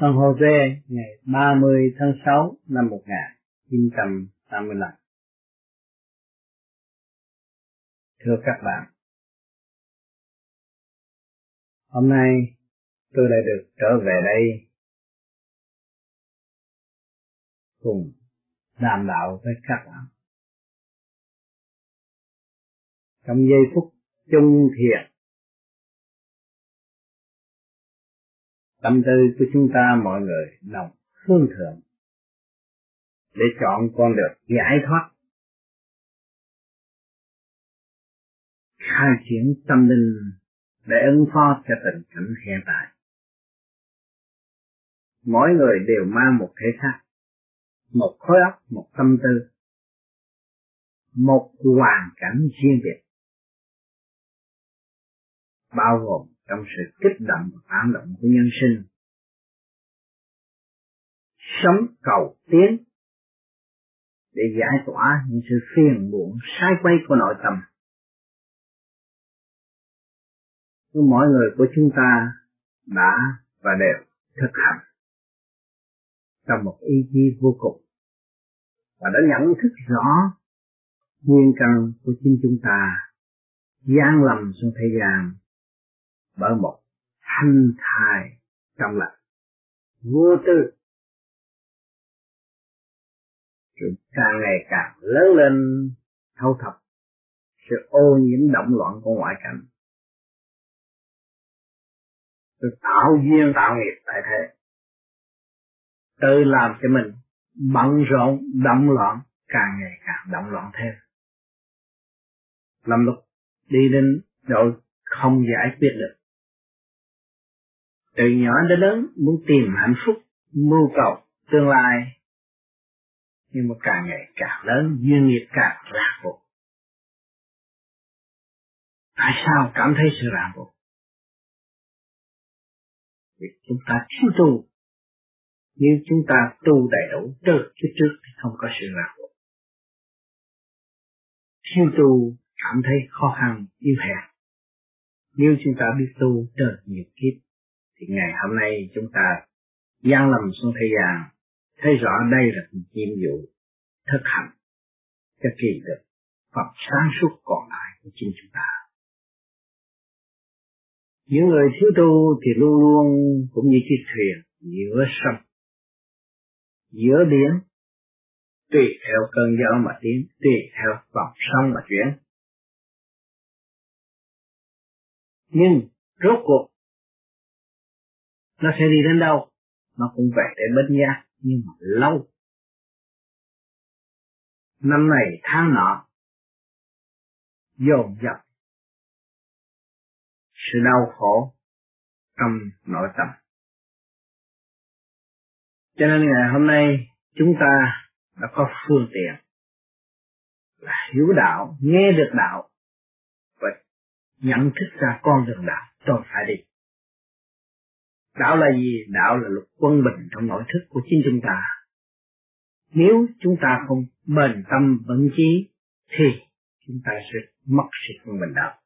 Tân Hồ Rê ngày 30 tháng 6 năm 1985. Thưa các bạn, hôm nay tôi lại được trở về đây cùng đàm đạo với các bạn. Trong giây phút chung thiệt tâm tư của chúng ta, mọi người, lòng phương thượng. Để chọn con đường giải thoát. Khai triển tâm linh để ứng phó cho tình cảnh hiện tại. Mỗi người đều mang một thể xác, một khối óc, một tâm tư, một hoàn cảnh riêng biệt, bao gồm trong sự kích động và phản động của nhân sinh. Sống cầu tiến để giải tỏa những sự phiền muộn, sai quay của nội tâm. Nhưng mỗi người của chúng ta đã và đều thực hành trong một ý chí vô cùng và đã nhận thức rõ nguyên căn của chính chúng ta, gian lầm trong thời gian bởi một thanh thai trong lành. Vô tư. Rồi càng ngày càng lớn lên thâu thập sự ô nhiễm động loạn của ngoại cảnh. Rồi tạo duyên tạo nghiệp tại thế. Tự làm cho mình bận rộn, động loạn, càng ngày càng động loạn thêm. Làm lúc đi đến rồi không giải quyết được từ nhỏ đến lớn muốn tìm hạnh phúc, mưu cầu tương lai. Nhưng mà càng ngày càng lớn, duyên nghiệp càng ràng buộc. Tại sao cảm thấy sự ràng buộc? Vì chúng ta thiếu tu. Nếu chúng ta tu đầy đủ, từ phía trước thì không có sự ràng buộc. Thiếu tu, cảm thấy khó khăn, yếu hèn. Nếu chúng ta biết tu, từ nhiều kiếp thì ngày hôm nay chúng ta gian lầm xuống thế gian thấy rõ đây là một nhiệm vụ thực hành cho kỳ được Phật sáng suốt còn lại của chính chúng ta. Những người thiếu tu thì luôn luôn cũng như chiếc thuyền giữa sông, giữa biển, tùy theo cơn gió mà tiến, tùy theo dòng sông mà chuyển. Nhưng rốt cuộc nó sẽ đi đến đâu? Nó cũng về đến bên giác nhưng mà lâu. Năm này tháng nọ, dồn dập. Sự đau khổ trong nội tâm. Cho nên ngày hôm nay, chúng ta đã có phương tiện là hiểu đạo, nghe được đạo và nhận thức ra con đường đạo, tôi phải đi đạo là gì? Đạo là luật quân bình trong nội thức của chính chúng ta. Nếu chúng ta không bền tâm vững chí, thì chúng ta sẽ mất sự quân bình đạo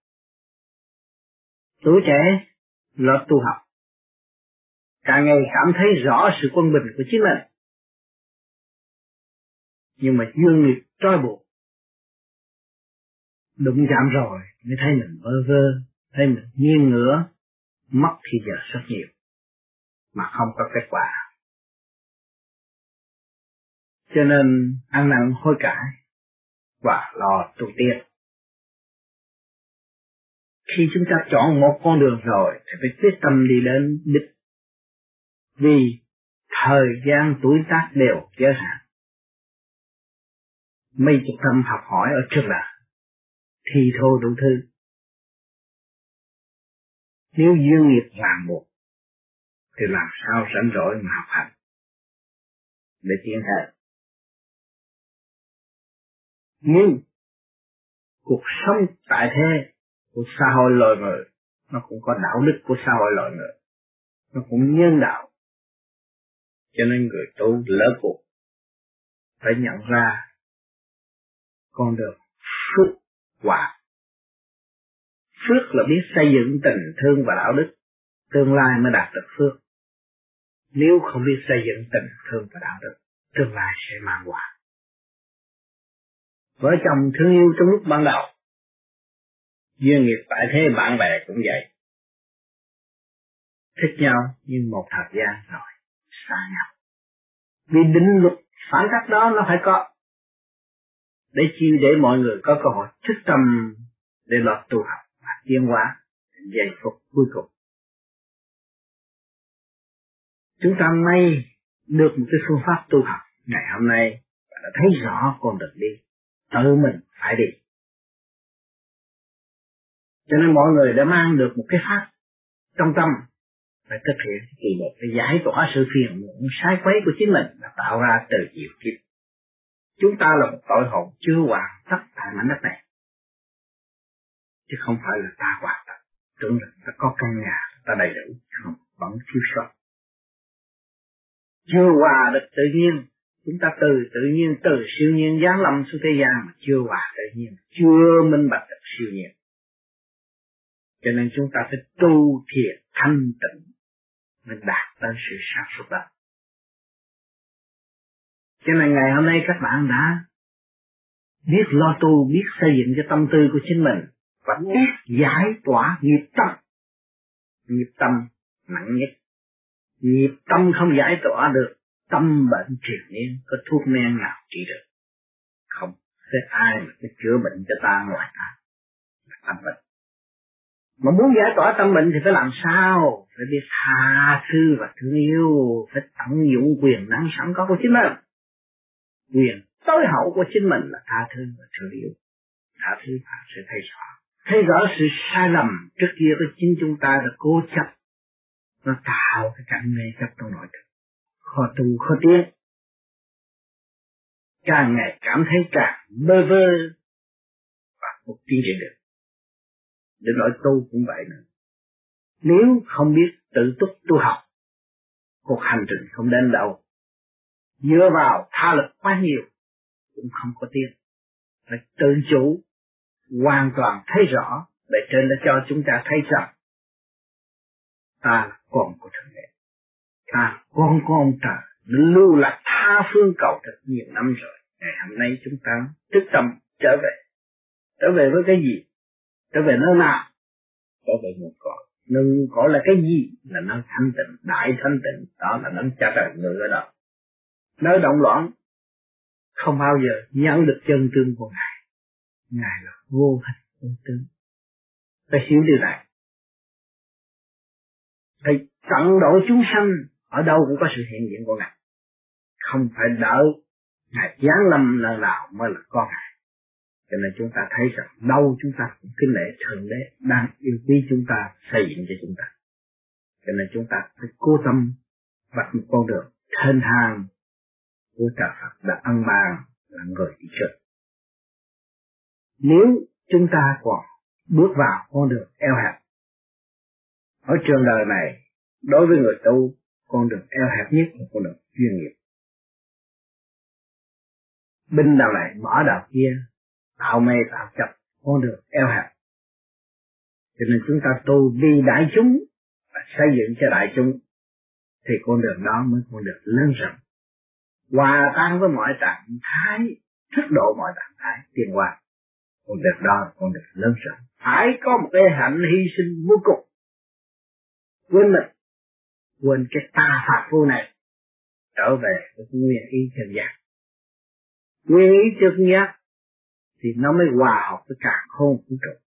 tuổi trẻ lo tu học. Càng ngày cảm thấy rõ sự quân bình của chính mình. Nhưng mà dương nghiệp trói buộc. Đụng chạm rồi mới thấy mình vơ vơ, thấy mình nghiêng ngửa, mất thì giờ rất nhiều mà không có kết quả. Cho nên ăn năn hối cải và lo tu tiên. Khi chúng ta chọn một con đường rồi, thì phải quyết tâm đi đến đích. Vì thời gian, tuổi tác đều giới hạn. Mấy chục năm học hỏi ở trường là thi thô đủ thứ. Nếu duyên nghiệp ràng buộc thì làm sao rảnh rỗi mà học hành? Để tiến hành nhưng cuộc sống tại thế của xã hội loài người, nó cũng có đạo đức của xã hội loài người. Nó cũng nhân đạo. Cho nên người tu lỡ cuộc, phải nhận ra con đường phước quả phước là biết xây dựng tình thương và đạo đức, tương lai mới đạt được phước nếu không biết xây dựng tình thương và đạo đức, tương lai sẽ mang quả vợ chồng thương yêu trong lúc ban đầu, duyên nghiệp tại thế bạn bè cũng vậy. Thích nhau nhưng một thời gian rồi, xa nhau. Vì định luật, phản cách đó nó phải có. Để chi để mọi người có cơ hội thức tâm để lọt tu học và tiến hóa giây phút cuối cùng. Chúng ta may được một cái phương pháp tu học. Ngày hôm nay, bạn đã thấy rõ con đường đi. Tự mình phải đi. Cho nên mọi người đã mang được một cái pháp trong tâm phải thực hiện kỳ một để giải tỏa sự phiền muộn, sai quấy của chính mình và tạo ra từ nhiều kiếp. Chúng ta là một tội hồn chưa hoàn tất tại mảnh đất này. Chứ không phải là ta hoàn tất. Tưởng là ta có căn nhà, ta đầy đủ, không, vẫn thiếu sót chưa hòa được tự nhiên. Chúng ta từ tự nhiên, từ siêu nhiên, giáng lâm xuống thế gian mà chưa hòa tự nhiên. Chưa minh bạch được siêu nhiên. Cho nên chúng ta phải tu thiệt thanh tịnh mình đạt tới sự sáng suốt đó. Cho nên ngày hôm nay các bạn đã biết lo tu, biết xây dựng cho tâm tư của chính mình và biết giải tỏa nghiệp tâm. Nghiệp tâm nặng nhất nghiệp tâm không giải tỏa được, tâm bệnh triền miên có thuốc men nào trị được? Không. Thế ai mà cái chữa bệnh cho ta ngoài ta? Tâm bệnh. Mà muốn giải tỏa tâm bệnh thì phải làm sao? Phải biết tha thứ và thương yêu, phải tận dụng quyền năng sẵn có của chính mình. Quyền tối hậu của chính mình là tha thứ và thương yêu. Tha thứ và sẽ thấy rõ thấy rõ sự sai lầm trước kia của chính chúng ta là cố chấp nó tạo cái cảnh mê chấp trong nội thức khó tu, khó tiến. Càng ngày cảm thấy càng bơ vơ và không tiến triển được. Để nói tu cũng vậy nữa. Nếu không biết tự túc tu học, cuộc hành trình không đến đâu. Dựa vào tha lực quá nhiều cũng không có tiến. Phải tự chủ, hoàn toàn thấy rõ. Để trên đã cho chúng ta thấy rằng, ta là con của thượng đế à con con trời lưu lạc tha phương cầu thật nhiều năm rồi. Ngày hôm nay chúng ta thức tâm trở về. Trở về với cái gì? Trở về nơi nào? Trở về nguồn cội. Nguồn cội là cái gì? Là nơi thanh tịnh, đại thanh tịnh. Đó là nắm cha trời người ở đó. Nơi động loạn, không bao giờ nhận được chân tương của ngài. Ngài là vô hình vô tướng. Phải hiểu điều này phải tận độ chúng sanh, ở đâu cũng có sự hiện diện của ngài. Không phải đợi ngài giáng lâm lần nào mới là con ngài. Cho nên chúng ta thấy rằng đâu chúng ta cũng kính lễ thượng đế đang yêu quý chúng ta, xây dựng cho chúng ta. Cho nên chúng ta phải cố tâm vạch một con đường thênh thang của trời Phật đã ăn bàn là người đi trước. Nếu chúng ta còn bước vào con đường eo hẹp ở trường đời này, đối với người tu, con đường eo hẹp nhất là con đường chuyên nghiệp. Binh đạo này mở đạo kia, tạo mê, tạo chấp, con đường eo hẹp. Cho nên chúng ta tu vì đại chúng và xây dựng cho đại chúng, thì con đường đó mới con đường lớn rộng. Hòa tan với mọi trạng thái, thức độ mọi trạng thái tiền hóa con đường đó là con đường lớn rộng. Phải có một cái hạnh hy sinh vô cùng quên mình. Quên cái ta phạt vô này. Trở về với nguyên ý chân giác. Nguyên ý chân giác thì nó mới hòa hợp với cả không vũ trụ.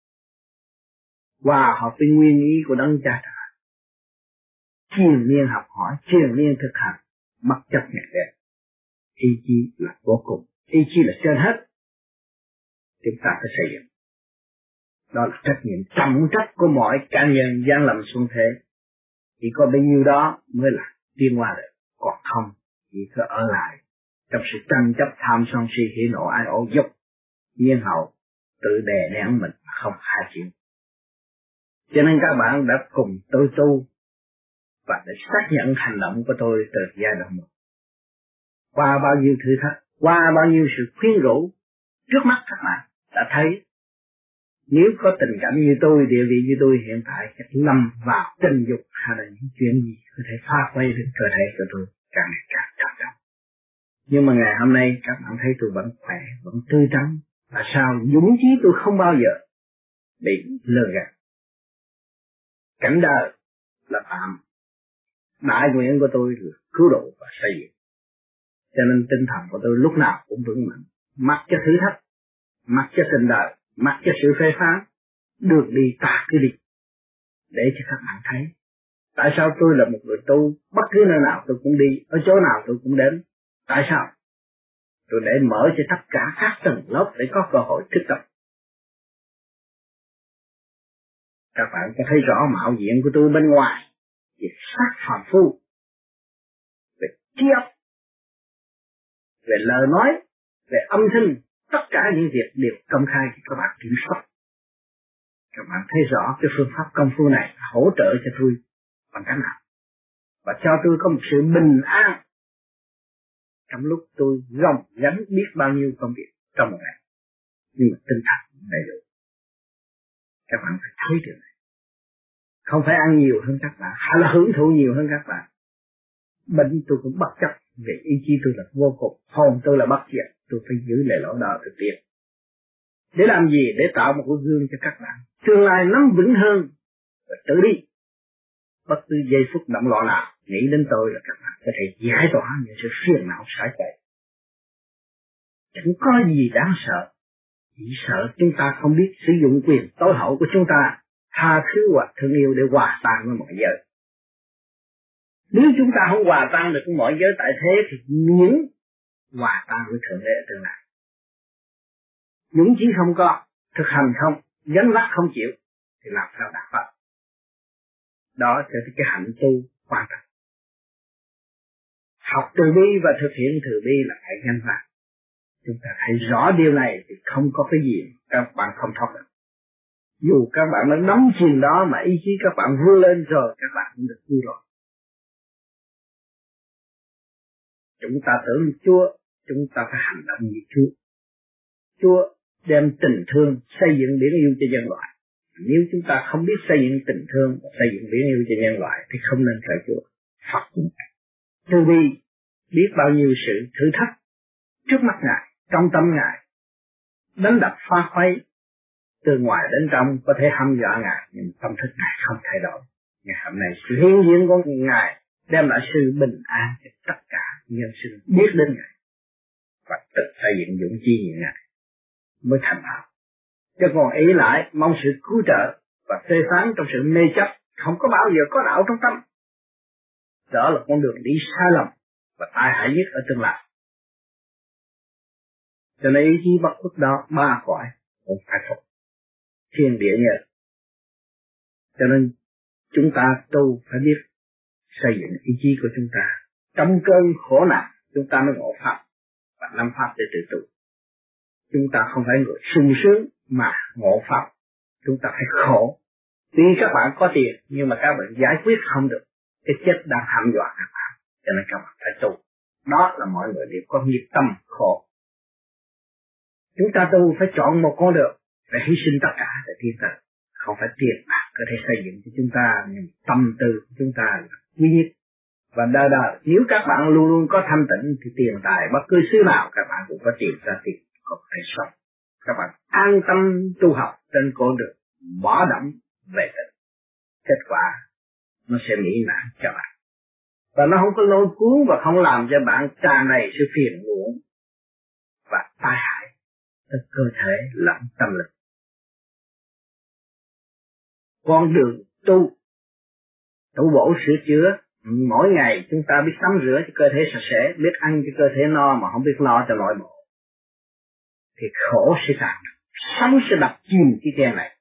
Hòa hợp với nguyên ý của đấng cha trời. Triền miên học hỏi triền miên thực hành, bất chấp nhận đẹp ý chí là vô cùng. Ý chí là trên hết. Chúng ta phải xây dựng. Đó là trách nhiệm trọng trách của mọi cá nhân gian lầm xuống thế chỉ có bấy nhiêu đó mới là tiên hoa được. Còn không, chỉ có ở lại trong sự tranh chấp tham sân si hỉ nộ ai ô dục nhiên hậu, tự đè nén mình không hạ chịu. Cho nên các bạn đã cùng tôi tu và để xác nhận hành động của tôi từ giai đoạn một. Qua bao nhiêu thử thách, qua bao nhiêu sự khuyên rũ, trước mắt các bạn đã thấy nếu có tình cảnh như tôi, địa vị như tôi hiện tại chắc nằm vào tình dục hay là những chuyện gì có thể phá quay được cơ thể của tôi, càng ngày càng trầm trọng. Nhưng mà ngày hôm nay, các bạn thấy tôi vẫn khỏe, vẫn tươi tắn. Là sao dũng chí tôi không bao giờ bị lừa gạt. Cảnh đời là tạm. Đại nguyện của tôi là cứu độ và xây dựng. Cho nên tinh thần của tôi lúc nào cũng vững mạnh. Mặc cho thử thách, mặc cho tình đời mặc cho sự phê phán được đi ta cứ đi, để cho các bạn thấy. Tại sao tôi là một người tu, bất cứ nơi nào tôi cũng đi, ở chỗ nào tôi cũng đến. Tại sao? Tôi để mở cho tất cả các tầng lớp để có cơ hội thức tập. Các bạn có thấy rõ mạo diện của tôi bên ngoài về sát phàm phu, về kiếp về lời nói, về âm thanh tất cả những việc đều công khai cho các bạn kiểm soát. Các bạn thấy rõ cái phương pháp công phu này hỗ trợ cho tôi bằng cách nào? Và cho tôi có một sự bình an trong lúc tôi gồng gánh biết bao nhiêu công việc trong một ngày. Nhưng mà tinh thần đầy đủ. Các bạn phải thấy điều này. Không phải ăn nhiều hơn các bạn, hay là hưởng thụ nhiều hơn các bạn. Bệnh tôi cũng bất chấp về ý chí tôi là vô cùng, hồn tôi là bất diệt tôi phải giữ lại lỗ đạo thực tiễn để làm gì? Để tạo một cái gương cho các bạn. Tương lai nắm vững hơn và tự đi. Bất cứ giây phút động loạn nào, nghĩ đến tôi là các bạn có thể giải tỏa những sự phiền não sai chạy chẳng có gì đáng sợ. Chỉ sợ chúng ta không biết sử dụng quyền tối hậu của chúng ta, tha thứ hoặc thương yêu để hòa tan với mọi giới. Nếu chúng ta không hòa tan được mọi giới tại thế thì miễn hòa tan với thượng đế tương lai. Những chí không có, thực hành không, gánh vác không chịu, thì làm sao đạt pháp đó sẽ là cái hạnh tu quan trọng học từ bi và thực hiện từ bi là phải gánh vác. Chúng ta thấy rõ điều này thì không có cái gì các bạn không thoát được. Dù các bạn đã nắm chìm đó mà ý chí các bạn vươn lên rồi, các bạn cũng được vui rồi. Chúng ta tưởng Chúa chúng ta phải hành động như Chúa Chúa đem tình thương xây dựng biển yêu cho nhân loại. Nếu chúng ta không biết xây dựng tình thương và xây dựng biển yêu cho nhân loại thì không nên thờ Chúa. Phật cũng vậy. Từ bi biết bao nhiêu sự thử thách trước mắt ngài, trong tâm ngài, đánh đập pha khuấy từ ngoài đến trong có thể hăm dọa ngài, nhưng tâm thức ngài không thay đổi. Ngày hôm nay sự hiến diện của ngài đem lại sự bình an cho tất cả nhân sinh biết đến ngài và tự xây dựng dũng chi như ngài mới thành đạo chứ còn ý lại, mong sự cứu trợ và phê phán trong sự mê chấp, không có bao giờ có đạo trong tâm. Đó là con đường đi sai lầm và tai hại nhất ở tương lai. Cho nên ý chí bất khuất đó ba cõi cũng phải phục. Thiên địa nhờ. Cho nên chúng ta tu phải biết xây dựng ý chí của chúng ta. Trong cơn khổ nạn, chúng ta mới ngộ pháp và nắm pháp để tự tu chúng ta không phải người sung sướng mà ngộ pháp. Chúng ta phải khổ. Tuy các bạn có tiền, nhưng mà các bạn giải quyết không được. Cái chết đang hăm dọa các bạn. Cho nên các bạn phải tu. Đó là mọi người đều có nghiệp tâm khổ. Chúng ta tu phải chọn một con đường phải hy sinh tất cả, để tiến tới. Không phải tiền bạc có thể xây dựng cho chúng ta, nhưng tâm tư của chúng ta là duy nhất và đời đời nếu các bạn luôn luôn có thanh tịnh thì tiền tài bất cứ xứ nào các bạn cũng có tiền ra tiền có thể sống các bạn an tâm tu học trên con đường bỏ động về tịnh. Kết quả, nó sẽ mỹ mãn cho bạn. Và nó không có lôi cuốn và không làm cho bạn tràn đầy sự phiền muộn và tai hại tới cơ thể lẫn tâm lực. Con đường tu tu bổ sửa chữa mỗi ngày chúng ta biết tắm rửa cho cơ thể sạch sẽ, biết ăn cho cơ thể no mà không biết lo cho loại bộ thì khổ sẽ càng sống sẽ đập chìm cái ghe này.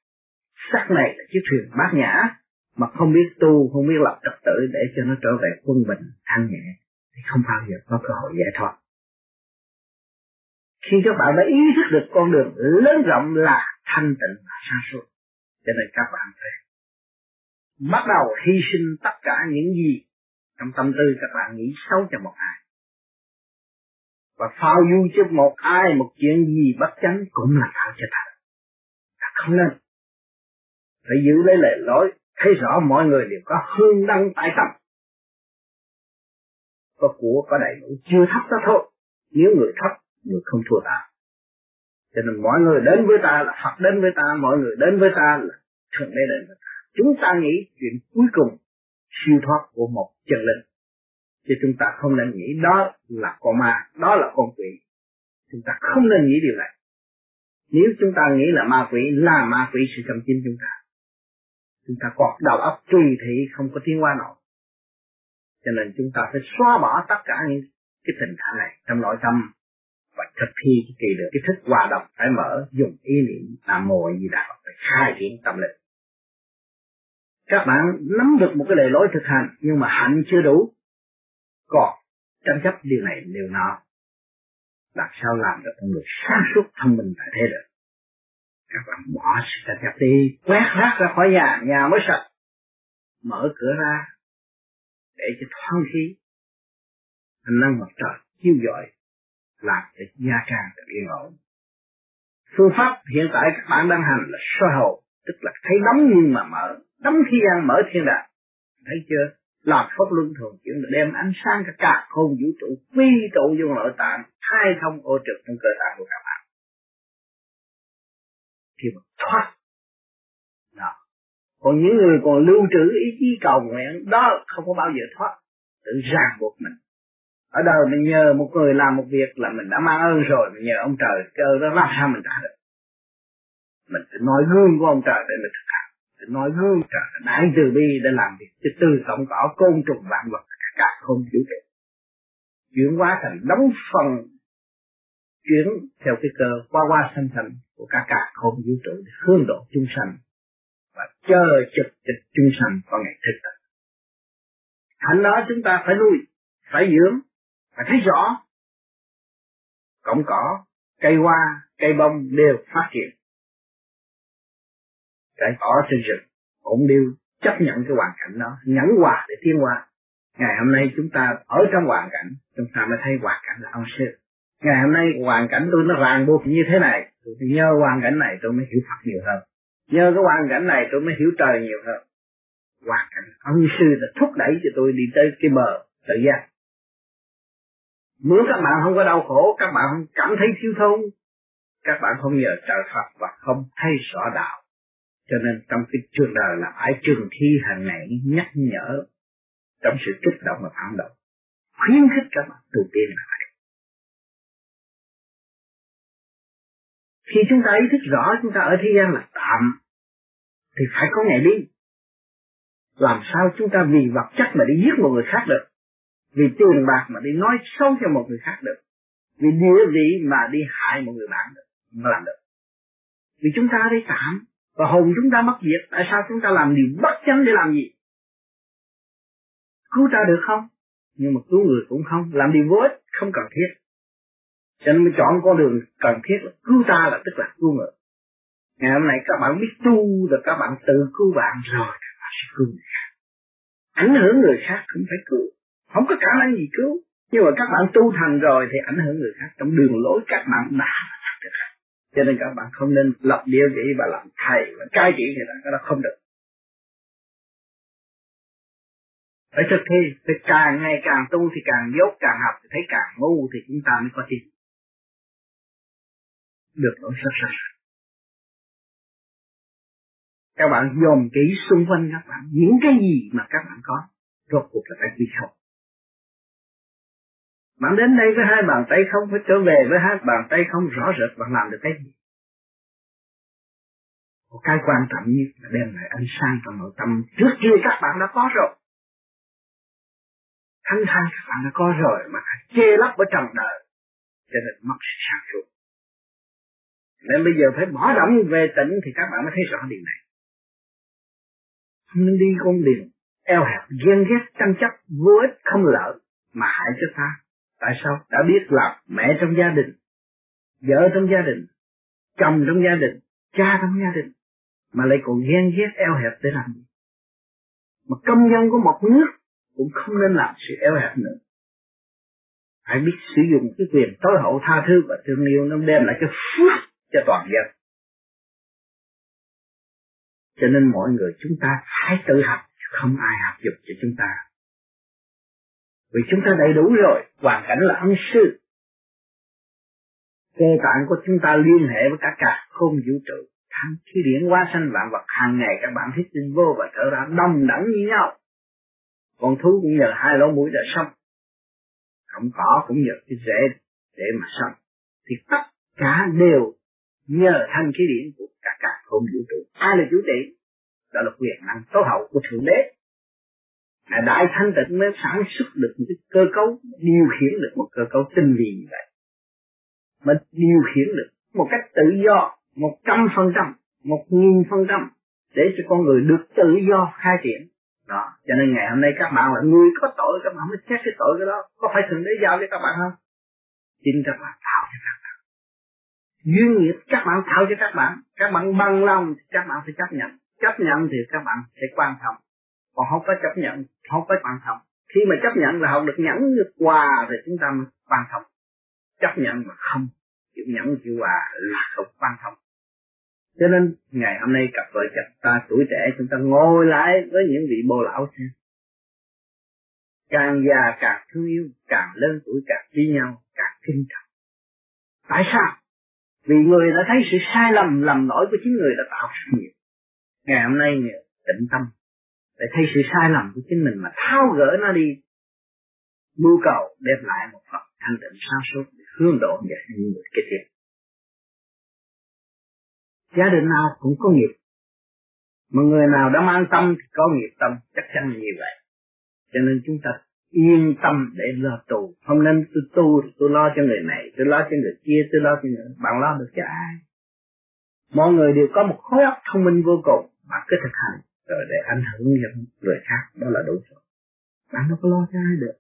Sắc này là chiếc thuyền bát nhã mà không biết tu, không biết lập trật tự để cho nó trở về quân bình thanh nhẹ. Thì không bao giờ có cơ hội giải thoát. Khi các bạn đã ý thức được con đường lớn rộng là thanh tịnh và sáng suốt, cho nên các bạn phải bắt đầu hy sinh tất cả những gì trong tâm tư các bạn nghĩ xấu cho một ai. Và phao du cho một ai một chuyện gì bất chánh cũng là tạo cho thật không nên. Phải giữ lấy lệ lối thấy rõ mọi người đều có hương đăng tại tâm. Có của, có đầy đủ, chưa thấp đó thôi. Nếu người thấp, người không thua ta. Cho nên mọi người đến với ta là Phật đến với ta, mọi người đến với ta là thượng đế đến với ta. Chúng ta nghĩ chuyện cuối cùng, siêu thoát của một chân linh. Chứ chúng ta không nên nghĩ đó là con ma, đó là con quỷ. Chúng ta không nên nghĩ điều này. Nếu chúng ta nghĩ là ma quỷ, là ma quỷ sự trong chính chúng ta. Chúng ta còn đầu óc tùy thị, không có tiến qua nổi. Cho nên chúng ta phải xóa bỏ tất cả những cái tình trạng này trong nội tâm và thực thi kỳ được, cái thức hòa đồng phải mở, dùng ý niệm làm mồi gì đạo để khai triển tâm linh các bạn nắm được một cái lề lối thực hành, nhưng mà hạnh chưa đủ. Còn tranh chấp điều này, điều nọ, làm sao làm được con người sáng suốt, thông minh tại thế được? Các bạn bỏ sự tranh chấp đi, quét rác ra khỏi nhà nhà mới sạch. Mở cửa ra để cho thoáng khí anh năng mặt trời chiếu dọi, làm cho gia càng được yên ổn. Phương pháp hiện tại các bạn đang hành là soi hậu, tức là thấy nóng nhưng mà mở đóng thiên mở thiên đàng thấy chưa? Làm pháp luân thường chuyển đem ánh sáng cả cả không vũ trụ quy tụ vô nội tạng, khai thông ô trực trong cơ tạng của các bạn. Thì mà thoát, đó. Còn những người còn lưu trữ ý chí cầu nguyện, đó không có bao giờ thoát, tự ràng buộc mình. Ở đời mình nhờ một người làm một việc là mình đã mang ơn rồi, mình nhờ ông trời, cơ đó làm sao mình trả được. Mình phải nói gương của ông trời để mình thực hành nói gương trời đại từ bi để làm việc. Cho từ tổng cỏ côn trùng vạn vật, cả không vũ trụ chuyển hóa thành đóng phần chuyển theo cái cơ, qua qua sanh thành của cả cả không vũ trụ để hướng độ chúng sanh, và chờ trực trực chúng sanh vào ngày thực tập. Thành đó chúng ta phải nuôi phải dưỡng phải thấy rõ. Cổng cỏ, cây hoa, cây bông đều phát triển cái cỏ trên rừng cũng đều chấp nhận cái hoàn cảnh đó, nhẫn hòa để tiến hóa. Ngày hôm nay chúng ta ở trong hoàn cảnh, chúng ta mới thấy hoàn cảnh là ông sư. Ngày hôm nay hoàn cảnh tôi nó ràng buộc như thế này, tôi nhờ hoàn cảnh này tôi mới hiểu Phật nhiều hơn. Nhờ cái hoàn cảnh này tôi mới hiểu trời nhiều hơn. Hoàn cảnh ông sư đã thúc đẩy cho tôi đi tới cái bờ tự giác nếu các bạn không có đau khổ, các bạn không cảm thấy thiếu thốn, các bạn không nhờ trời Phật và không thấy rõ đạo cho nên trong cái trường đời là phải trường thi hàng ngày nhắc nhở trong sự kích động và phản động. Khuyến khích các bạn tu tiên là khi chúng ta ý thức rõ chúng ta ở thế gian là tạm, thì phải có ngày đi làm sao chúng ta vì vật chất mà đi giết một người khác được? Vì tiền bạc mà đi nói xấu cho một người khác được? Vì địa vị mà đi hại một người bạn được? Mà làm được. Vì chúng ta đây tạm và hồn chúng ta mất diệt tại sao chúng ta làm điều bất chánh để làm gì? Cứu ta được không? Nhưng mà cứu người cũng không. Làm điều vô ích không cần thiết. Cho nên mới chọn con đường cần thiết là cứu ta là tức là cứu người. Ngày hôm nay các bạn biết tu rồi các bạn tự cứu bạn rồi các bạn sẽ cứu người khác. Ảnh hưởng người khác cũng phải cứu. Không có cả năng gì cứu. Nhưng mà các bạn tu thành rồi thì ảnh hưởng người khác. Trong đường lối các bạn đã được cho nên các bạn không nên lập địa vị và làm thầy và cai trị người ta. Cái đó không được. Phải thực thi. Phải càng ngày càng tu thì càng dốt, càng học thì thấy càng ngu thì chúng ta mới có tin được nổi sơ sơ các bạn dòm kỹ xung quanh các bạn. Những cái gì mà các bạn có, rốt cuộc là phải quy không bạn đến đây với hai bàn tay không, phải trở về với hai bàn tay không, rõ rệt bạn làm được cái gì. Một cái quan trọng nhất là đem lại ánh sáng trong nội tâm. Trước kia các bạn đã có rồi. Thanh thang các bạn đã có rồi mà che lấp ở trong đời. Cho nên mất sự sáng suốt. Nên bây giờ phải bỏ động về tỉnh thì các bạn mới thấy rõ điều này. Không nên đi con đường eo hẹp, ghen ghét, tranh chấp, vô ích, không lợi mà hại cho ta tại sao? Đã biết là mẹ trong gia đình, vợ trong gia đình, chồng trong gia đình, cha trong gia đình, mà lại còn ghen ghét eo hẹp để làm gì? Mà công dân của một nước cũng không nên làm sự eo hẹp nữa. Hãy biết sử dụng cái quyền tối hậu tha thứ và thương yêu nó đem lại cái phước cho toàn dân. Cho nên mọi người chúng ta phải tự học, không ai học giúp cho chúng ta vì chúng ta đầy đủ rồi hoàn cảnh là ân sư. Cơ tạng của chúng ta liên hệ với cả cả không vũ trụ. Tham khí điển hóa sanh vạn vật hàng ngày các bạn hít tinh vô và thở ra đồng đẳng như nhau. Con thú cũng nhờ hai lỗ mũi đã xong, cọng cỏ cũng nhờ cái rễ để mà xong. Thì tất cả đều nhờ thanh khí điển của cả cả không vũ trụ. Ai là chủ trị đó là quyền năng tối hậu của thượng đế là đại thanh tịnh mới sản xuất được một cái cơ cấu, điều khiển được một cơ cấu tinh vi như vậy. Mà điều khiển được một cách tự do, một trăm phần trăm, một nghìn phần trăm, để cho con người được tự do khai triển. Đó, cho nên ngày hôm nay các bạn là người có tội, các bạn mới xét cái tội cái đó. Có phải thượng đế giao cho các bạn không? Chính các bạn tạo cho các bạn. Duyên nghiệp các bạn tạo cho các bạn. Các bạn bằng lòng thì các bạn phải chấp nhận. Chấp nhận thì các bạn sẽ quan trọng còn không có chấp nhận, không có quan trọng khi mà chấp nhận là học được nhẫn được quà thì chúng ta mới quan trọng chấp nhận mà không chịu nhẫn chịu quà là không quan trọng cho nên, ngày hôm nay cặp vợ chồng ta tuổi trẻ, chúng ta ngồi lại với những vị bồ lão xem. Càng già càng thương yêu, càng lớn tuổi càng chi nhau, càng kinh trọng. Tại sao? Vì người đã thấy sự sai lầm lầm lỗi của chính người đã tạo sự nghiệp. Ngày hôm nay nhờ tĩnh tâm để thấy sự sai lầm của chính mình mà tháo gỡ nó đi. Mưu cầu đem lại một phần thanh tịnh sáng suốt để hướng độ về những người kế tiếp gia đình nào cũng có nghiệp. Mà người nào đã mang tâm thì có nghiệp tâm, chắc chắn là như vậy. Cho nên chúng ta yên tâm để lo tù. không nên tôi tu tôi lo cho người này, tôi lo cho người kia, tôi lo cho người bạn lo được cho ai? Mọi người đều có một khối óc thông minh vô cùng bạn cứ thực hành rồi để ảnh hưởng những người khác, đó là đủ rồi bạn đâu có lo cho ai được.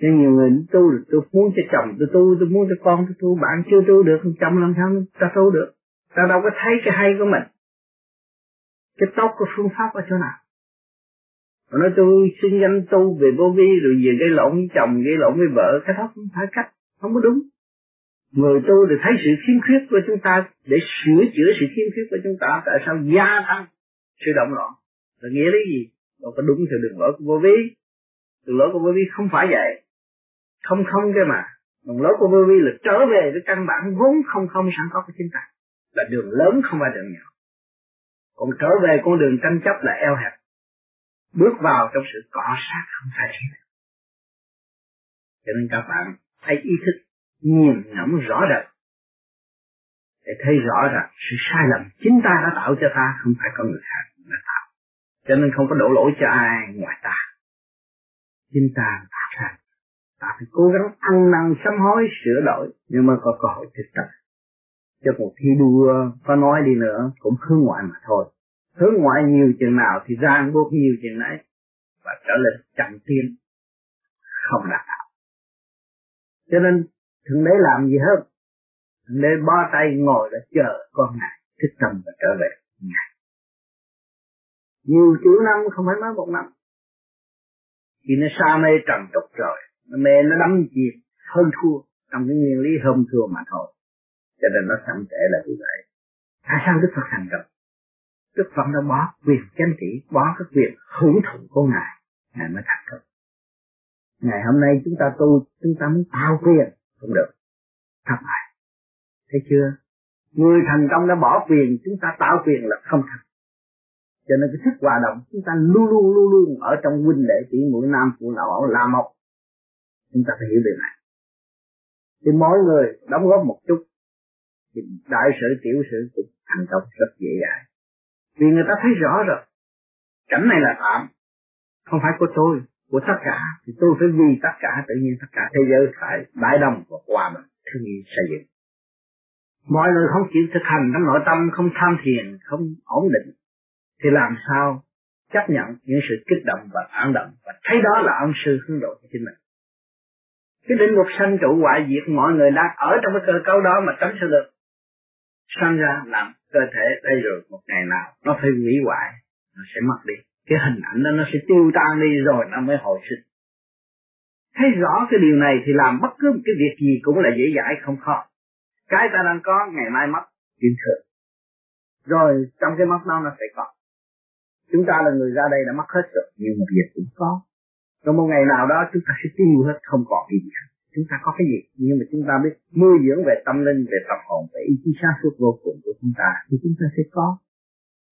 Nhưng nhiều người tu được, tôi muốn cho chồng tôi tu, tôi muốn cho con tôi tu bạn chưa tu được, chồng làm sao ta tu được? Ta đâu có thấy cái hay của mình. Cái tốt của phương pháp ở chỗ nào? Mà nói tôi xin danh tu về vô vi, rồi về gây lộn với chồng, gây lộn với vợ, cái đó không phải cách, không có đúng. Người tu để thấy sự khiếm khuyết của chúng ta, để sửa chữa sự khiếm khuyết của chúng ta, tại sao gia tăng sự động loạn? Là nghĩa lý gì? Đâu có đúng theo đường lối của vô vi. Đường lối của vô vi không phải vậy. Không không cái mà. Đường lối của vô vi là trở về với căn bản vốn không không sẵn có của chính ta. Là đường lớn không phải đường nhỏ. Còn trở về con đường tranh chấp là eo hẹp. Bước vào trong sự cọ sát không phải thế cho nên các bạn hãy ý thức nhìn ngẫm rõ rệt để thấy rõ rằng sự sai lầm chính ta đã tạo cho ta, không phải con người khác đã tạo cho nên không có đổ lỗi cho ai ngoài ta. Chính ta đã ra. Ta phải cố gắng ăn năn, sám hối, sửa đổi. Nhưng mà có cơ hội thực tập. Cho cuộc thi đua, có nói đi nữa, cũng hướng ngoại mà thôi. Hướng ngoại nhiều chừng nào thì ràng buộc nhiều chừng nấy. Và trở lên chậm tiên không đạt đạo cho nên, thượng đế làm gì hết? Thượng đế bó tay ngồi để chờ con ngài thức tâm và trở về. Ngài nhiều triệu năm không phải mới một năm. Thì nó xa mê trần tục rồi. Nó mê, nó đắm chìm, hơn thua trong cái nguyên lý hơn thua mà thôi. Cho nên nó chậm trễ là như vậy. Tại sao đức phật thành công? Đức phật đã bỏ quyền chánh trị, bỏ cái quyền hưởng thụ của ngài. Ngài mới thành công. Ngày hôm nay chúng ta tu, chúng ta muốn tạo quyền. Không được. Thất bại. Thấy chưa? Người thành công đã bỏ quyền, chúng ta tạo quyền là không thành cho nên cái thức hòa đồng, chúng ta luôn luôn luôn luôn ở trong huynh đệ tỷ mũi nam, phụ nữ là một chúng ta phải hiểu điều này. Thì mỗi người đóng góp một chút, thì đại sự, tiểu sự cũng thành công rất dễ dàng. Vì người ta thấy rõ rồi, cảnh này là tạm, không phải của tôi, của tất cả. Thì tôi phải vì tất cả, tự nhiên tất cả thế giới phải đại đồng và hòa bình, thương yêu, xây dựng. Mọi người không chịu thực hành trong nội tâm không tham thiền, không ổn định thì làm sao chấp nhận những sự kích động và phản động? Và thấy đó là ông sư hướng độ cho chính mình. Cái định luật sanh trụ hoại diệt mọi người đang ở trong cái cơ cấu đó mà tránh sao được sanh ra làm cơ thể đây rồi, một ngày nào nó phải hủy hoại, nó sẽ mất đi. Cái hình ảnh đó nó sẽ tiêu tan đi rồi, nó mới hồi sinh. Thấy rõ cái điều này thì làm bất cứ một cái việc gì cũng là dễ dãi, không khó. Cái ta đang có, ngày mai mất chuyện thường rồi trong cái mất nó nó sẽ còn chúng ta là người ra đây đã mất hết rồi, nhưng mà việc cũng có. Rồi một ngày nào đó chúng ta sẽ tiêu hết, không còn gì nữa chúng ta có cái gì? Nhưng mà chúng ta biết nuôi dưỡng về tâm linh, về tập hồn, về ý chí sáng suốt vô cùng của chúng ta, thì chúng ta sẽ có.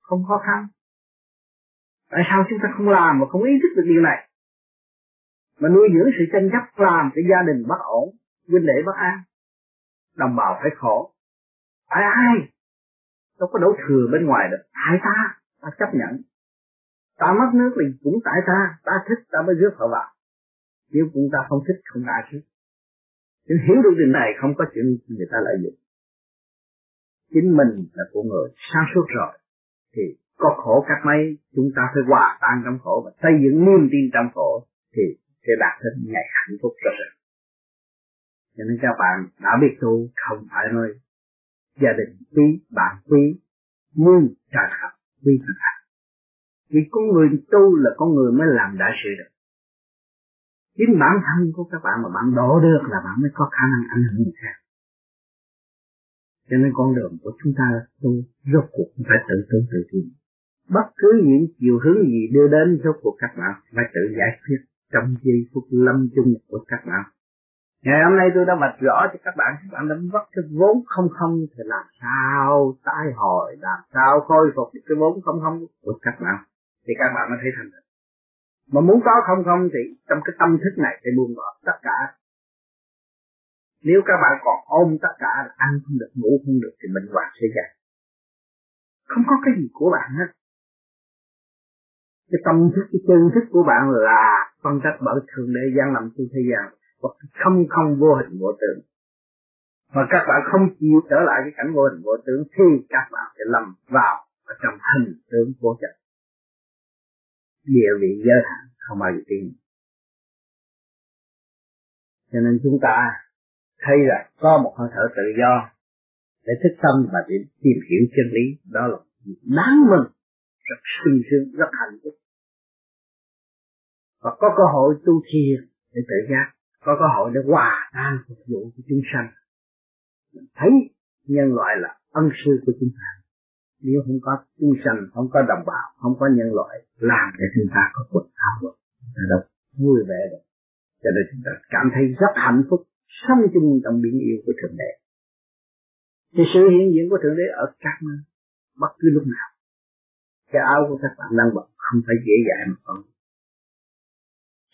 Không khó khăn. Tại sao chúng ta không làm mà không ý thức được điều này? Mà nuôi dưỡng sự tranh chấp, làm cho gia đình bất ổn, huynh đệ bất an, đồng bào phải khổ. Ai ai? Đâu có đổ thừa bên ngoài được. Tại ta? Ta chấp nhận ta mất nước thì cũng tại ta ta thích, ta mới rước họ vào. Nếu chúng ta không thích, không ai thích. Nhưng hiểu được điều này, không có chuyện người ta lợi dụng. Chính mình là của người sáng suốt rồi, thì có khổ cách mấy, chúng ta phải hòa tan trong khổ và xây dựng niềm tin trong khổ, thì sẽ đạt đến ngày hạnh phúc rất rệt cho nên các bạn đã biết tu, không phải nơi gia đình quý, bạn quý, nhưng trời học quý thần thật vì con người tu là con người mới làm đại sự được. Chính bản thân của các bạn mà bạn đổ được là bạn mới có khả năng ảnh hưởng người khác. Cho nên con đường của chúng ta tu rốt cuộc phải tự tu tự tìm. bất cứ những chiều hướng gì đưa đến, rốt cuộc các bạn phải tự giải quyết trong giây phút lâm chung của các bạn. Ngày hôm nay tôi đã vạch rõ cho các bạn các bạn đã vất cái vốn không không thì làm sao tái hồi, làm sao khôi phục cái vốn không không của các bạn thì các bạn mới thấy thành được mà muốn có không không thì trong cái tâm thức này phải buông bỏ tất cả. Nếu các bạn còn ôm tất cả là ăn không được, ngủ không được thì bệnh hoạn sẽ ra. không có cái gì của bạn hết. Cái tâm thức, cái chân thức của bạn là phân cách bởi thường để gian làm trên thế gian hoặc không không vô hình vô tướng. Mà các bạn không chịu trở lại cái cảnh vô hình vô tướng thì các bạn sẽ lầm vào ở trong hình tướng vô chất địa vị giới hạn không bao giờ tin. Cho nên chúng ta thấy là có một hơi thở tự do để thức tâm và để tìm hiểu chân lý. Đó là đáng mừng, rất sung sướng, rất hạnh phúc. Và có cơ hội tu thiền để tự giác, có cơ hội để hòa tan phục vụ của chúng sanh. Thấy nhân loại là ân sư của chúng ta nếu không có chúng sanh không có đồng bào, không có nhân loại, làm để chúng ta có quần áo được là đâu vui vẻ được. Cho nên chúng ta cảm thấy rất hạnh phúc, sống chung trong biển yêu của thượng đế. Thì sự hiện diện của thượng đế ở các nơi, bất cứ lúc nào, cái áo của các bạn đang bận không phải dễ dàng mà còn.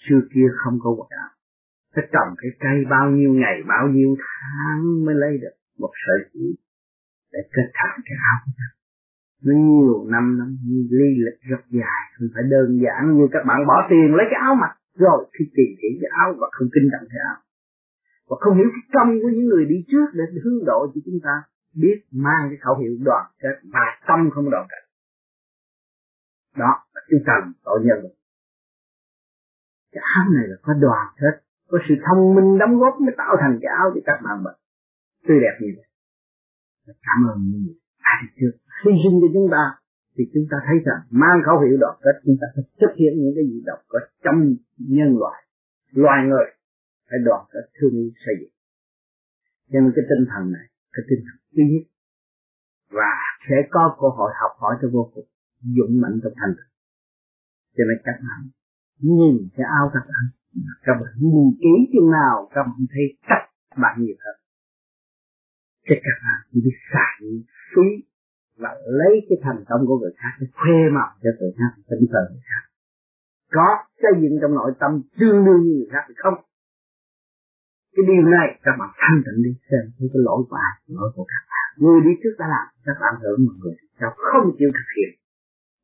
Xưa kia không có quần áo. Phải trồng cái cây bao nhiêu ngày, bao nhiêu tháng mới lấy được một sợi chỉ để kết thành cái áo của các nó nhiều năm lắm ly lịch rất dài, không phải đơn giản như các bạn bỏ tiền lấy cái áo mặc. Rồi, khi tìm hiểu cái áo và không kinh trọng cái áo, và không hiểu cái công của những người đi trước để hướng độ cho chúng ta, biết mang cái khẩu hiệu đoàn kết mà tâm không đoàn kết. Đó là chúng ta làm tội nhân. Cái áo này là có đoàn kết, có sự thông minh đóng góp mới tạo thành cái áo cho các bạn bận tươi đẹp như vậy. Cảm ơn những người. Đã đi trước? Hy sinh cho chúng ta, thì chúng ta thấy rằng mang khẩu hiệu đoàn kết, chúng ta phải thực hiện những cái gì đọc có trong nhân loại. Loài người phải đoàn kết, thương yêu, xây dựng. Cho nên cái tinh thần này, cái tinh thần duy nhất và sẽ có cơ hội học hỏi cho vô cùng, dũng mạnh trong thành thực cho nên các bạn nhìn cái ao các bạn các bạn nhìn kỹ chừng nào, các bạn thấy cách bạn nhiều hơn. Thì các bạn chỉ biết xài phí và lấy cái thành công của người khác để khoe màu cho người khác, tỉnh tờ người khác. Có xây dựng trong nội tâm tương đương như người khác thì không? Cái điều này các bạn thanh tịnh đi xem thấy cái lỗi của ai lỗi của các bạn. Người đi trước đã làm, các bạn hưởng mọi người sao không chịu thực hiện.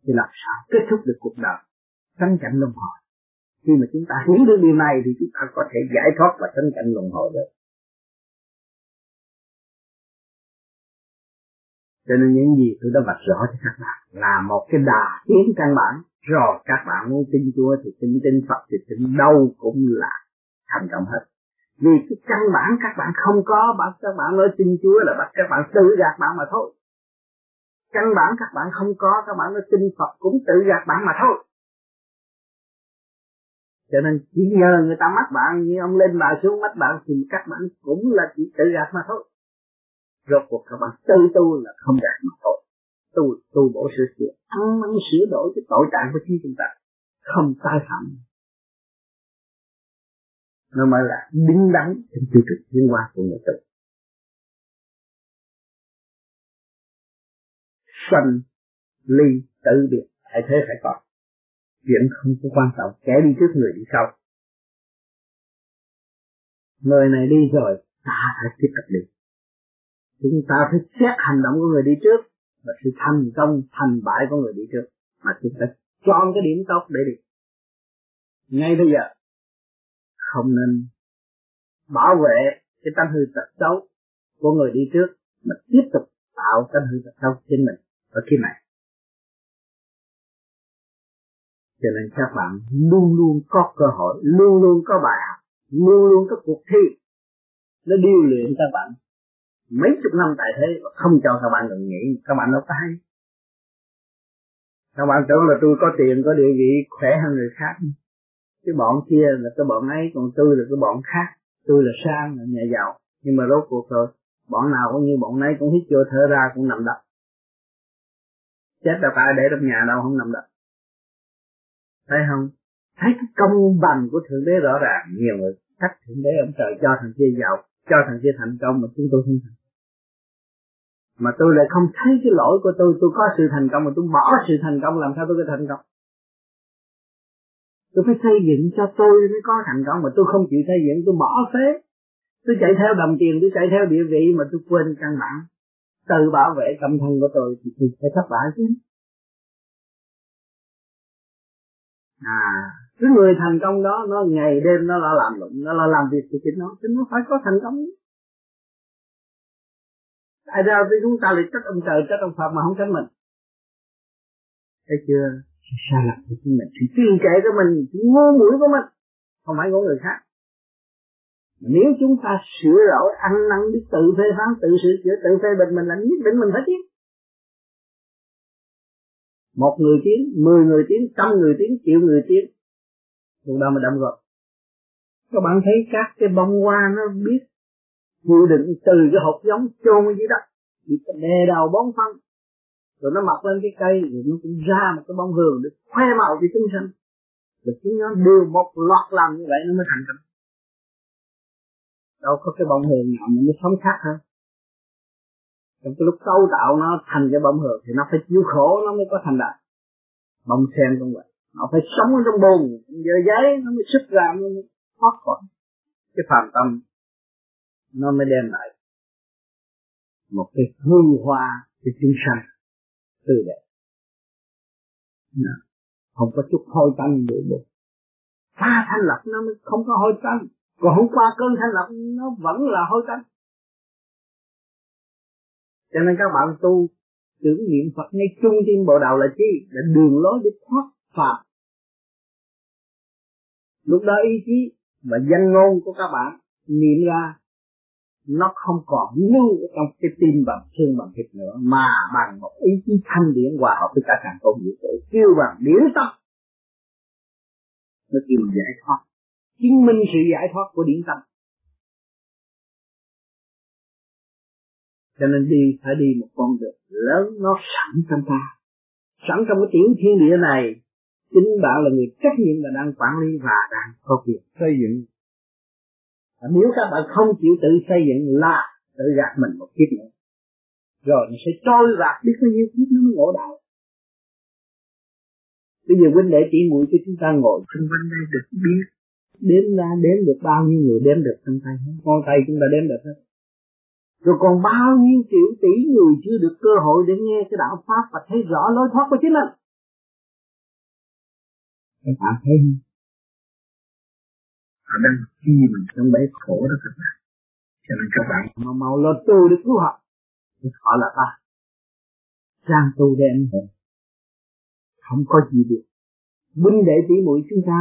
Thì làm sao kết thúc được cuộc đời? Tránh cảnh luân hồi khi mà chúng ta hiểu được điều này thì chúng ta có thể giải thoát và tránh cảnh luân hồi được. Cho nên những gì tôi đã vạch rõ cho các bạn là một cái đà tiến căn bản. Rồi các bạn muốn tin Chúa thì tin tin Phật thì tin đâu cũng là thành công hết. Vì cái căn bản các bạn không có bắt các bạn nói tin Chúa là bắt các bạn tự gạt bạn mà thôi. Căn bản các bạn không có, các bạn nói tin Phật cũng tự gạt bạn mà thôi. Cho nên chỉ nhờ người ta mắc bạn, như ông lên bà xuống mắt bạn thì các bạn cũng là chỉ tự gạt mà thôi rốt cuộc các bạn tự tu là không đạt mà thôi. Tu tu bổ sửa chữa ăn năn sửa đổi cái tội trạng của chính chúng ta. Không sai phạm. Nó mới là đứng đắn trên tiêu cực tiến hóa của người tu. Sanh, ly tự biệt phải thế phải còn chuyện không có quan trọng. Kẻ đi trước người đi sau. Người này đi rồi, ta phải tiếp tục đi chúng ta phải xét hành động của người đi trước và sự thành công, thành bại của người đi trước mà chúng ta chọn cái điểm tốt để đi. Ngay bây giờ, không nên bảo vệ cái tâm hư tật xấu của người đi trước mà tiếp tục tạo tâm hư tật xấu trên mình ở khi này. Cho nên các bạn luôn luôn có cơ hội, luôn luôn có bài học, luôn luôn có cuộc thi nó điêu luyện các bạn mấy chục năm tại thế và không cho các bạn ngừng nghỉ, các bạn đâu có hay. Các bạn tưởng là tôi có tiền, có địa vị, khỏe hơn người khác. Cái bọn kia là cái bọn ấy, còn tôi là cái bọn khác. Tôi là sang, là nhà giàu. Nhưng mà rốt cuộc rồi, bọn nào cũng như bọn ấy cũng hít vô thở ra, cũng nằm đập. Chết đâu phải để trong nhà đâu, không nằm đập. Thấy không? Thấy cái công bằng của thượng đế rõ ràng, nhiều người cách thượng đế ông trời cho thằng kia giàu cho thằng kia thành công mà chúng tôi không thành. Mà tôi lại không thấy cái lỗi của tôi. Tôi có sự thành công mà tôi bỏ sự thành công, làm sao tôi có thành công? Tôi phải xây dựng cho tôi mới có thành công mà tôi không chịu xây dựng. Tôi bỏ phế. Tôi chạy theo đồng tiền, tôi chạy theo địa vị mà tôi quên căn bản. Tự bảo vệ tâm thân của tôi thì tôi phải thất bại chứ. À cái người thành công đó, nó ngày đêm nó là làm lụng, nó là làm việc của chính nó chính nó phải có thành công. Tại sao? Thì chúng ta lại trách ông trời trách ông phật mà không trách mình. Thấy chưa? Sai lầm của chính mình. Thì tiên kệ của mình, chỉ ngu mũi của mình, không phải của người khác. Nếu chúng ta sửa lỗi ăn năn biết tự phê phán, tự sửa chữa, tự phê bình mình là nhất định mình phải tiếp một người tiến, mười người tiến, trăm người tiến, triệu người tiến. Lúc đó mà đóng góp. Các bạn thấy các cái bông hoa nó biết dự định từ cái hộp giống chôn dưới đất. Bị đè đầu bón phân. Rồi nó mọc lên cái cây, rồi nó cũng ra một cái bông hường để khoe màu cho chúng sanh. Rồi chúng nó đều một loạt làm như vậy nó mới thành công. Đâu có cái bông hường nào mà nó sống khác hơn trong cái lúc cấu tạo nó thành cái bông hường thì nó phải chịu khổ, nó mới có thành đạt. Bông sen cũng vậy. Nó phải sống ở trong bùn giờ giấy, nó mới xuất ra, nó mới thoát khỏi. Cái phàm tâm, nó mới đem lại một cái hương hoa, cái chúng sanh tươi đẹp. Không có chút hôi tanh nữa được. Qua thanh lập nó mới không có hôi tanh. Còn hôm qua cơn thanh lập nó vẫn là hôi tanh cho nên các bạn tu, tưởng niệm Phật ngay trung trên bộ đầu là chi? Là đường lối để thoát phạt lúc đó ý chí và danh ngôn của các bạn niệm ra, nó không còn lưu ở trong cái tim bằng xương bằng thịt nữa, mà bằng một ý chí thanh điển hòa hợp với cả càng công vũ trụ. Kêu bằng điển tâm, nó kêu giải thoát. Chứng minh sự giải thoát của điển tâm. Cho nên đi, phải đi một con đường lớn, nó sẵn trong ta. Sẵn trong cái tiểu thiên địa này, chính bạn là người trách nhiệm là đang quản lý và đang có việc xây dựng. Và nếu các bạn không chịu tự xây dựng là tự gạt mình một kiếp nữa. Rồi nó sẽ trôi vạt biết bao nhiêu kiếp nó mới ngộ đạo. Bây giờ huynh đệ chỉ muội cho chúng ta ngồi xung quanh đây được biết, đếm ra đếm được bao nhiêu người đếm được trong tay. Con tay chúng ta đếm được hết rồi còn bao nhiêu triệu tỷ người chưa được cơ hội để nghe cái đạo pháp và thấy rõ lối thoát của chính mình? Các bạn thấy không? Họ đang chi mình trong bể khổ đó các bạn. Cho nên các bạn mau mau lo tu để cứu họ. Thì họ là ta sang tu để anh hùng, không có gì được. Binh đệ tỷ muội chúng ta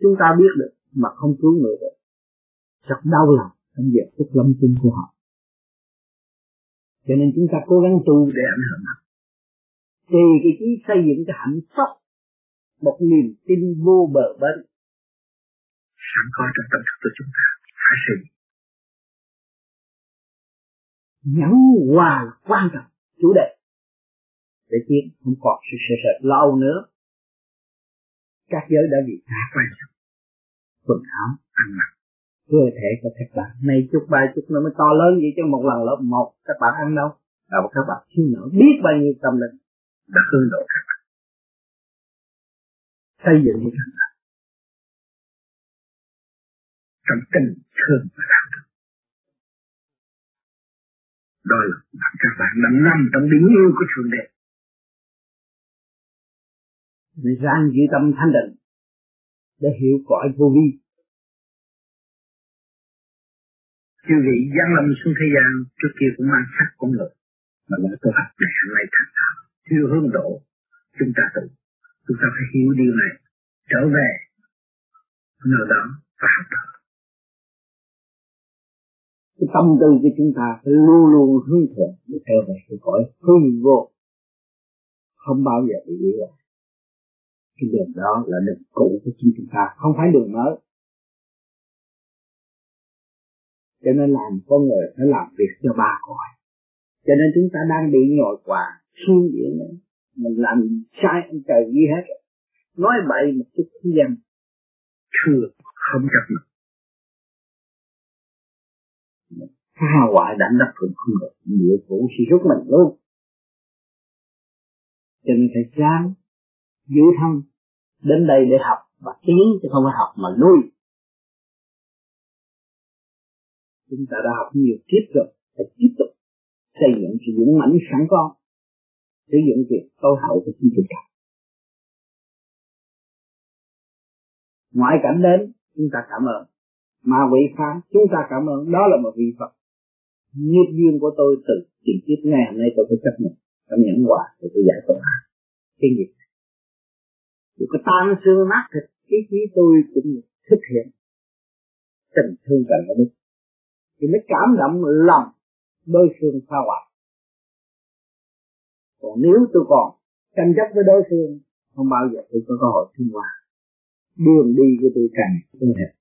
chúng ta biết được mà không cứu người được. Rất đau lòng trong việc phúc lâm chung của họ cho nên chúng ta cố gắng tu để ảnh hưởng họ thì cái chí xây dựng cái hạnh phúc một niềm tin vô bờ bến sẵn có trong tâm thức của chúng ta phải sự, dựng nhẫn hòa là quan trọng chủ đề. Để tiến không còn sự sợ sệt lâu nữa. Các giới đã bị phá quan trọng quần áo ăn mặc cơ thể của các bạn. Này chút ba chút nó mới to lớn vậy chứ một lần lớp một, các bạn ăn đâu? Và các bạn thiếu nở biết bao nhiêu tâm linh đã hương độ các bạn. Xây dựng các bạn. Trong tình thương và đạo đức. Đó là các bạn đang nằm trong biển yêu của thượng đế. Để rang giữ tâm thanh định để hiểu cõi vô vi. Chư vị giáng lâm xuống thế gian, trước kia cũng mang sắc con người. Mà nói tôi học này hôm nay thành đạo chưa hướng độ. Chúng ta tự, chúng ta phải hiểu điều này. Trở về, nơi đó, và học tập. Cái tâm tư của chúng ta phải luôn luôn hướng thượng để theo về cái cõi hương vô. Không bao giờ bị lại cái đường đó là đường cũ của chúng ta. Không phải đường mới. Cho nên làm con người phải làm việc cho ba cõi. Cho nên chúng ta đang bị nhồi quả suy diễn mình làm sai ông trời gì hết. Nói bậy một chút thế gian thừa không gặp được, phá hoại đánh đập cũng không được. Địa phủ chỉ rút mình luôn. Cho nên phải dám giữ thân đến đây để học. Và tiến chứ không phải học mà nuôi. Chúng ta đã học nhiều kiếp rồi, phải tiếp tục xây dựng sự dũng mãnh sẵn có, sử dụng việc tối hậu của chính chúng ta ngoại cảnh đến, chúng ta cảm ơn. Mà vị phá chúng ta cảm ơn. Đó là một vị phật. Nghiệp duyên của tôi từ tiền kiếp. Ngày hôm nay tôi phải chấp nhận. Cảm nhận quả để tôi giải tỏa cái nghiệp dù có tan xương nát thịt, cái trí tôi cũng thực hiện. Tình thương cần đạo đức thì mới cảm động lòng đối phương phá hoại còn nếu tôi còn tranh chấp với đối phương, không bao giờ tôi có cơ hội thiên hòa đường đi của tôi càng không hẹp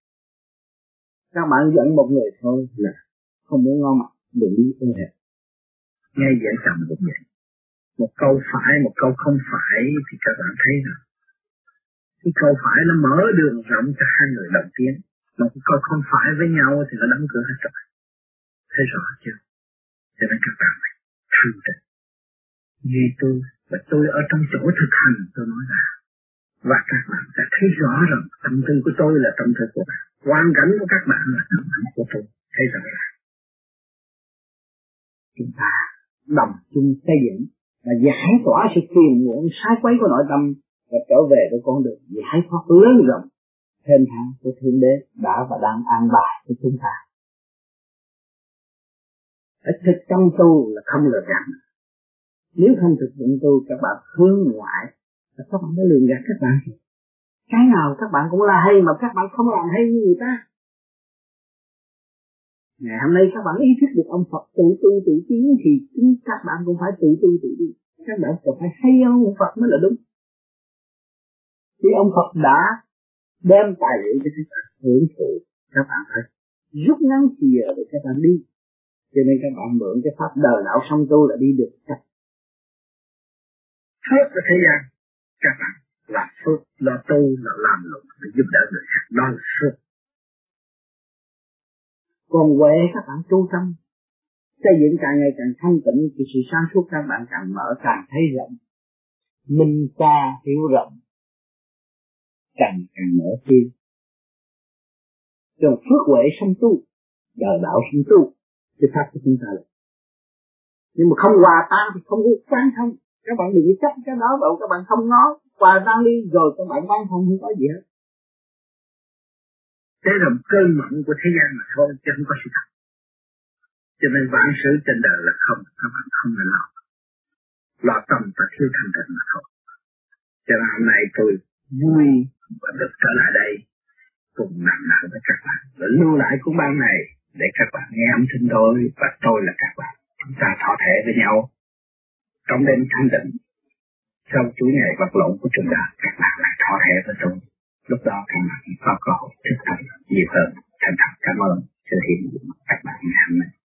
các bạn dẫn một người thôi là không muốn ngon mặt, đường đi hơn hẹp ngay dễ chồng cũng vậy một câu phải, một câu không phải thì các bạn thấy rồi cái câu phải nó mở đường rộng cho hai người đồng tiến. Mà cái câu không phải với nhau thì nó đóng cửa hết rồi thấy rõ chưa? Cho nên các bạn phải thanh tịnh như tôi, và tôi ở trong chỗ thực hành, tôi nói là, và các bạn sẽ thấy rõ rằng tâm tư của tôi là tâm tư của bạn. Hoàn cảnh của các bạn là tâm cảnh của tôi. Thấy rõ là chúng ta đồng chung xây dựng và giải tỏa sự phiền muộn, sai quấy của nội tâm và trở về với con đường giải thoát lớn rộng. Thêm thang của thiên đế đã và đang an bài cho chúng ta phải thực tâm tu là không lừa gạt nếu không thực tâm tu các bạn hướng ngoại, là các bạn mới lừa gạt các bạn. Cái nào các bạn cũng là hay mà các bạn không làm hay như người ta. Ngày hôm nay các bạn ý thức được ông Phật tự tu tự tiến thì chính các bạn cũng phải tự tu tự đi. các bạn cũng phải hay hơn ông Phật mới là đúng. Thì ông Phật đã đem tài liệu cho các bạn, hưởng thụ, các bạn phải rút ngắn thì giờ để các bạn đi cho nên các bạn mượn cái pháp đời đạo song tu là đi được cách phước của thế gian các bạn làm phước lo tu là làm lụng để giúp đỡ người khác đó là phước. Còn huệ các bạn tu tâm xây dựng càng ngày càng thanh tịnh thì sự sáng suốt các bạn càng mở càng thấy rộng. Minh xa hiểu rộng càng càng mở thiên còn phước huệ song tu đời đạo song tu cái pháp của chúng ta là nhưng mà không hòa tan thì không có quan thông. Các bạn đừng chấp cái đó, bảo các bạn không ngó hòa tan đi, rồi các bạn quan thông, không có gì hết. Thế là cơn mộng của thế gian mà thôi, chứ không có sự thật. Cho nên vạn sự trên đời là không, các bạn không nên lo. Lo tâm và thiếu thành tịnh mà thôi. Cho nên hôm nay tôi vui và được trở lại đây cùng nặng nặng với các bạn. Và lưu lại cuốn băng này để các bạn nghe âm thanh tôi và tôi là các bạn. Chúng ta thọ thể với nhau. Trong đêm thanh định sau chuỗi ngày vật lộn của chúng ta các bạn lại thọ thể với tôi. Lúc đó các bạn có cơ hội thức tập nhiều hơn. Thành thật cảm ơn sự hiện diện các bạn ngày hôm nay.